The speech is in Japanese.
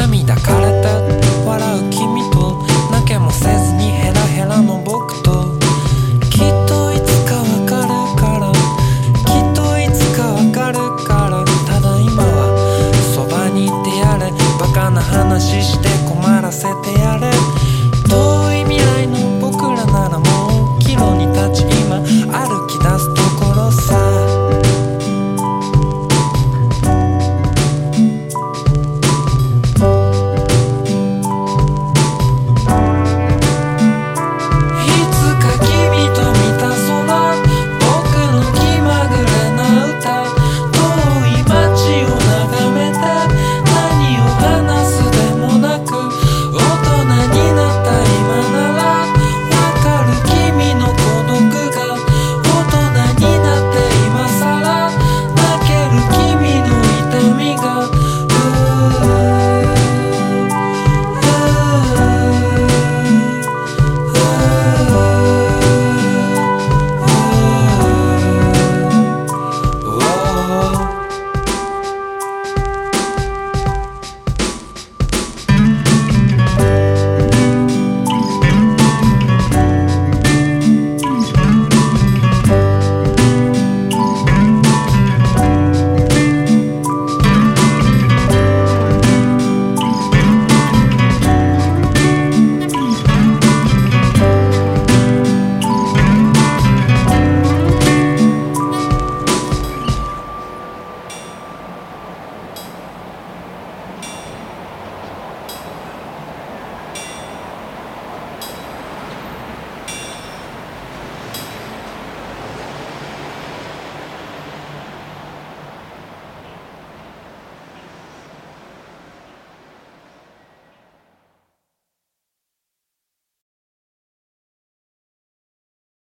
涙枯れた笑う君と泣けもせずにヘラヘラの僕ときっといつかわかるからきっといつかわかるからただ今はそばにいてやれバカな話して